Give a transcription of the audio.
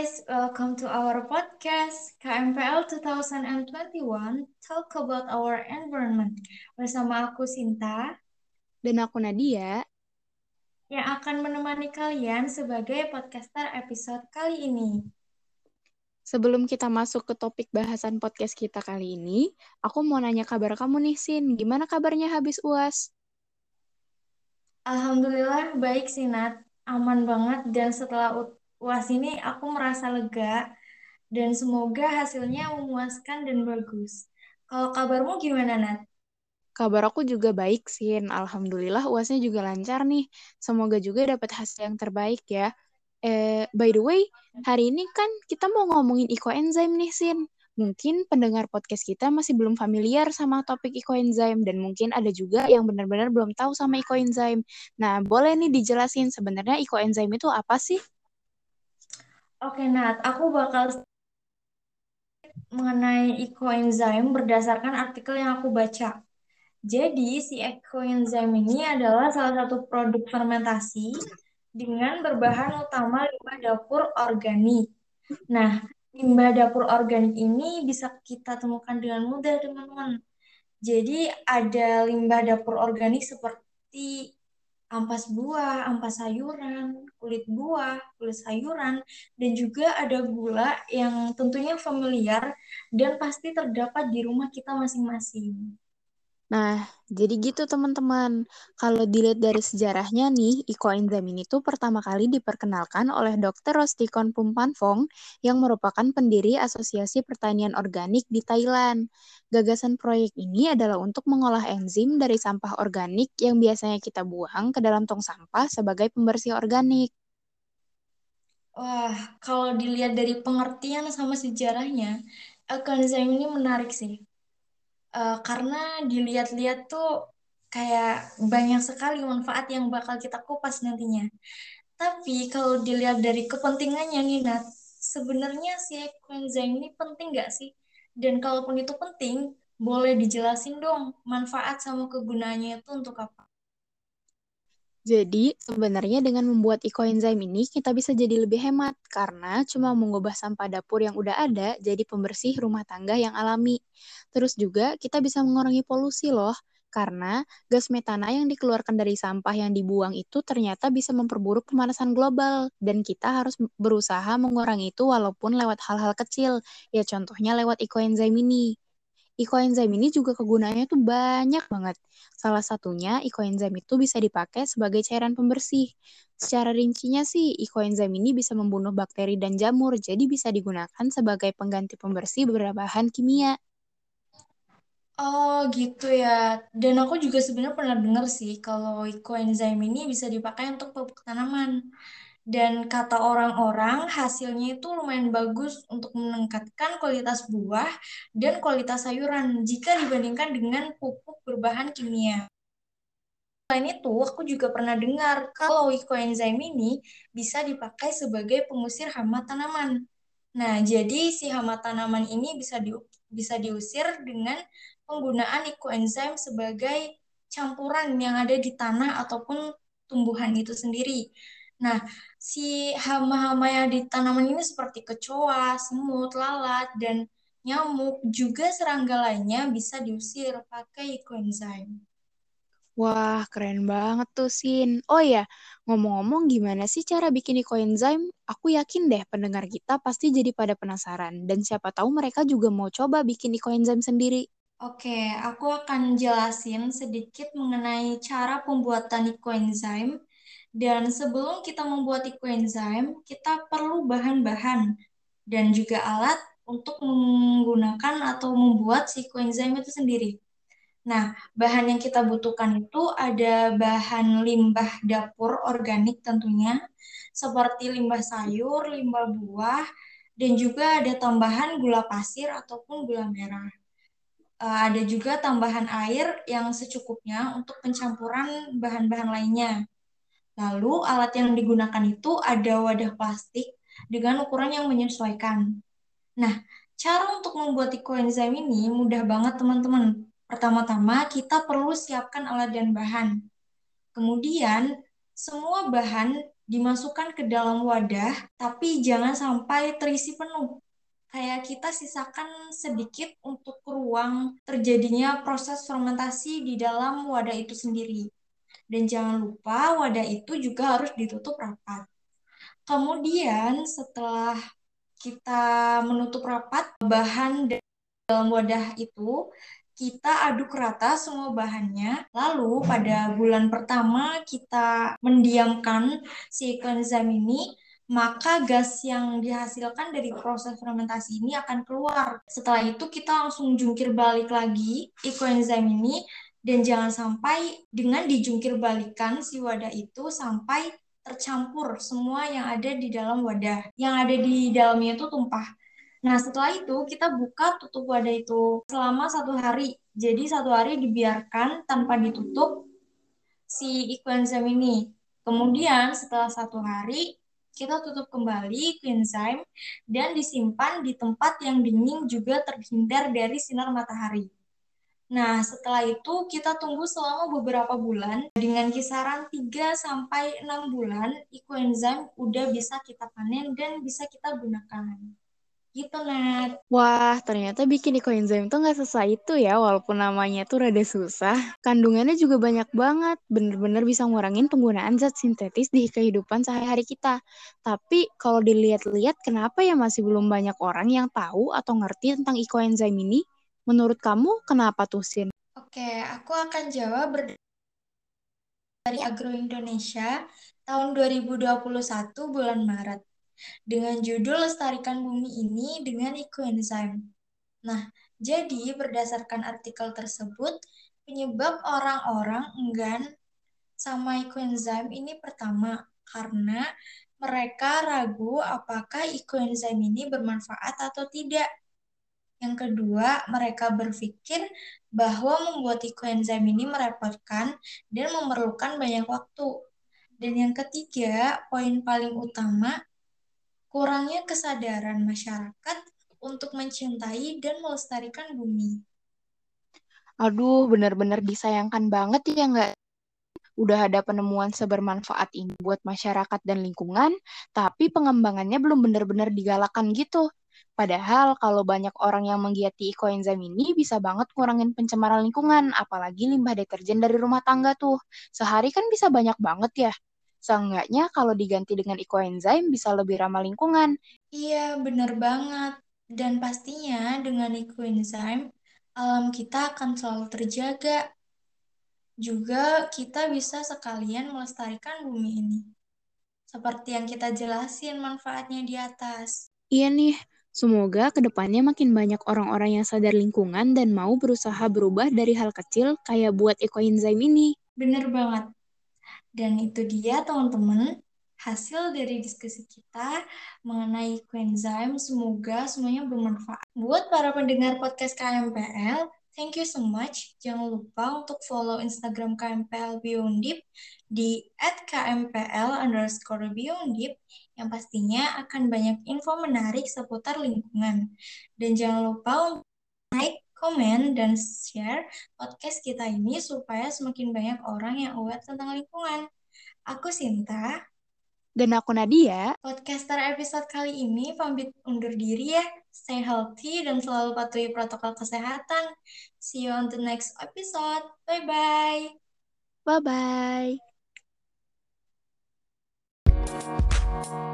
guys, welcome to our podcast KMPL 2021 Talk about our environment. Bersama aku Sinta dan aku Nadia yang akan menemani kalian sebagai podcaster episode kali ini. Sebelum kita masuk ke topik bahasan podcast kita kali ini, aku mau nanya kabar kamu nih, Sin. Gimana kabarnya habis UAS? Alhamdulillah baik sih, Nat. Aman banget dan setelah UAS ini aku merasa lega dan semoga hasilnya memuaskan dan bagus. Kalau kabarmu gimana, Nat? Kabar aku juga baik, Sin. Alhamdulillah UASnya juga lancar nih. Semoga juga dapat hasil yang terbaik ya. Eh, by the way, hari ini kan kita mau ngomongin ekoenzim nih, Sin. Mungkin pendengar podcast kita masih belum familiar sama topik ekoenzim dan mungkin ada juga yang benar-benar belum tahu sama ekoenzim. Nah, boleh nih dijelasin sebenarnya ekoenzim itu apa sih? Oke, Nat, aku bakal mengenai ekoenzim berdasarkan artikel yang aku baca. Jadi, si ekoenzim ini adalah salah satu produk fermentasi dengan berbahan utama limbah dapur organik. Nah, limbah dapur organik ini bisa kita temukan dengan mudah, teman-teman. Jadi, ada limbah dapur organik seperti ampas buah, ampas sayuran, kulit buah, kulit sayuran, dan juga ada gula yang tentunya familiar dan pasti terdapat di rumah kita masing-masing. Nah, jadi gitu teman-teman. Kalau dilihat dari sejarahnya nih, ekoenzim ini tuh pertama kali diperkenalkan oleh Dr. Rostikon Pumpanfong yang merupakan pendiri Asosiasi Pertanian Organik di Thailand. Gagasan proyek ini adalah untuk mengolah enzim dari sampah organik yang biasanya kita buang ke dalam tong sampah sebagai pembersih organik. Wah, kalau dilihat dari pengertian sama sejarahnya, ekoenzim ini menarik sih uh, karena dilihat-lihat tuh kayak banyak sekali manfaat yang bakal kita kupas nantinya. Tapi kalau dilihat dari kepentingannya nih Nat, sebenarnya coenzyme ini penting nggak sih? Dan kalaupun itu penting, boleh dijelasin dong manfaat sama kegunaannya itu untuk apa? Jadi, sebenarnya dengan membuat ekoenzim ini, kita bisa jadi lebih hemat, karena cuma mengubah sampah dapur yang udah ada jadi pembersih rumah tangga yang alami. Terus juga, kita bisa mengurangi polusi loh, karena gas metana yang dikeluarkan dari sampah yang dibuang itu ternyata bisa memperburuk pemanasan global, dan kita harus berusaha mengurangi itu walaupun lewat hal-hal kecil, ya contohnya lewat ekoenzim ini. Ekoenzim ini juga kegunaannya tuh banyak banget. Salah satunya ekoenzim itu bisa dipakai sebagai cairan pembersih. Secara rincinya sih, ekoenzim ini bisa membunuh bakteri dan jamur, jadi bisa digunakan sebagai pengganti pembersih beberapa bahan kimia. Oh gitu ya. Dan aku juga sebenarnya pernah dengar sih kalau ekoenzim ini bisa dipakai untuk pupuk tanaman. Dan kata orang-orang, hasilnya itu lumayan bagus untuk meningkatkan kualitas buah dan kualitas sayuran jika dibandingkan dengan pupuk berbahan kimia. Selain itu, aku juga pernah dengar kalau coenzyme ini bisa dipakai sebagai pengusir hama tanaman. Nah, jadi si hama tanaman ini bisa di, bisa diusir dengan penggunaan coenzyme sebagai campuran yang ada di tanah ataupun tumbuhan itu sendiri. Nah, si hama-hama yang di tanaman ini seperti kecoa, semut, lalat, dan nyamuk, juga serangga lainnya bisa diusir pakai coenzyme. Wah, keren banget tuh, Sin. Oh ya, ngomong-ngomong gimana sih cara bikin coenzyme? Aku yakin deh pendengar kita pasti jadi pada penasaran. Dan siapa tahu mereka juga mau coba bikin coenzyme sendiri. Oke, aku akan jelasin sedikit mengenai cara pembuatan coenzyme dan sebelum kita membuat ekoenzim, kita perlu bahan-bahan dan juga alat untuk menggunakan atau membuat si koenzim itu sendiri. Nah, bahan yang kita butuhkan itu ada bahan limbah dapur organik tentunya, seperti limbah sayur, limbah buah, dan juga ada tambahan gula pasir ataupun gula merah. Uh, ada juga tambahan air yang secukupnya untuk pencampuran bahan-bahan lainnya. Lalu alat yang digunakan itu ada wadah plastik dengan ukuran yang menyesuaikan. Nah, cara untuk membuat ekoenzim ini mudah banget teman-teman. Pertama-tama kita perlu siapkan alat dan bahan. Kemudian semua bahan dimasukkan ke dalam wadah, tapi jangan sampai terisi penuh. Kayak kita sisakan sedikit untuk ruang terjadinya proses fermentasi di dalam wadah itu sendiri. Dan jangan lupa wadah itu juga harus ditutup rapat. Kemudian setelah kita menutup rapat bahan dalam wadah itu, kita aduk rata semua bahannya. Lalu pada bulan pertama kita mendiamkan si coenzim ini, maka gas yang dihasilkan dari proses fermentasi ini akan keluar. Setelah itu kita langsung jungkir balik lagi ekoenzim ini dan jangan sampai dengan dijungkir balikan si wadah itu sampai tercampur semua yang ada di dalam wadah. Yang ada di dalamnya itu tumpah. Nah, setelah itu kita buka tutup wadah itu selama satu hari. Jadi satu hari dibiarkan tanpa ditutup si enzim ini. Kemudian setelah satu hari kita tutup kembali enzim dan disimpan di tempat yang dingin juga terhindar dari sinar matahari. Nah, setelah itu kita tunggu selama beberapa bulan dengan kisaran 3 sampai 6 bulan enzim udah bisa kita panen dan bisa kita gunakan. Gitu, Nat. Wah, ternyata bikin ekoenzim tuh nggak susah itu ya, walaupun namanya tuh rada susah. Kandungannya juga banyak banget, bener-bener bisa ngurangin penggunaan zat sintetis di kehidupan sehari-hari kita. Tapi kalau dilihat-lihat, kenapa ya masih belum banyak orang yang tahu atau ngerti tentang ekoenzim ini? Menurut kamu, kenapa tuh, Sin? Oke, aku akan jawab dari Agro Indonesia tahun 2021 bulan Maret dengan judul Lestarikan Bumi ini dengan ekoenzim. Nah, jadi berdasarkan artikel tersebut, penyebab orang-orang enggan sama ekoenzim ini pertama karena mereka ragu apakah ekoenzim ini bermanfaat atau tidak. Yang kedua, mereka berpikir bahwa membuat ekoenzim ini merepotkan dan memerlukan banyak waktu. Dan yang ketiga, poin paling utama, kurangnya kesadaran masyarakat untuk mencintai dan melestarikan bumi. Aduh, benar-benar disayangkan banget ya nggak? Udah ada penemuan sebermanfaat ini buat masyarakat dan lingkungan, tapi pengembangannya belum benar-benar digalakan gitu. Padahal kalau banyak orang yang menggiati ekoenzim ini bisa banget ngurangin pencemaran lingkungan, apalagi limbah deterjen dari rumah tangga tuh. Sehari kan bisa banyak banget ya. Seenggaknya kalau diganti dengan ekoenzim bisa lebih ramah lingkungan. Iya, benar banget. Dan pastinya dengan ekoenzim, alam kita akan selalu terjaga. Juga kita bisa sekalian melestarikan bumi ini. Seperti yang kita jelasin manfaatnya di atas. Iya nih, Semoga ke depannya makin banyak orang-orang yang sadar lingkungan dan mau berusaha berubah dari hal kecil kayak buat ekoenzim ini. Bener banget. Dan itu dia teman-teman, hasil dari diskusi kita mengenai coenzyme. Semoga semuanya bermanfaat. Buat para pendengar podcast KMPL, thank you so much. Jangan lupa untuk follow Instagram KMPL Beyondip di @kmpl underscore Beyondip yang pastinya akan banyak info menarik seputar lingkungan. Dan jangan lupa untuk like, komen, dan share podcast kita ini supaya semakin banyak orang yang aware tentang lingkungan. Aku Sinta. Dan aku Nadia. Podcaster episode kali ini pamit undur diri ya. Stay healthy dan selalu patuhi protokol kesehatan. See you on the next episode. Bye-bye. Bye-bye. Thank you.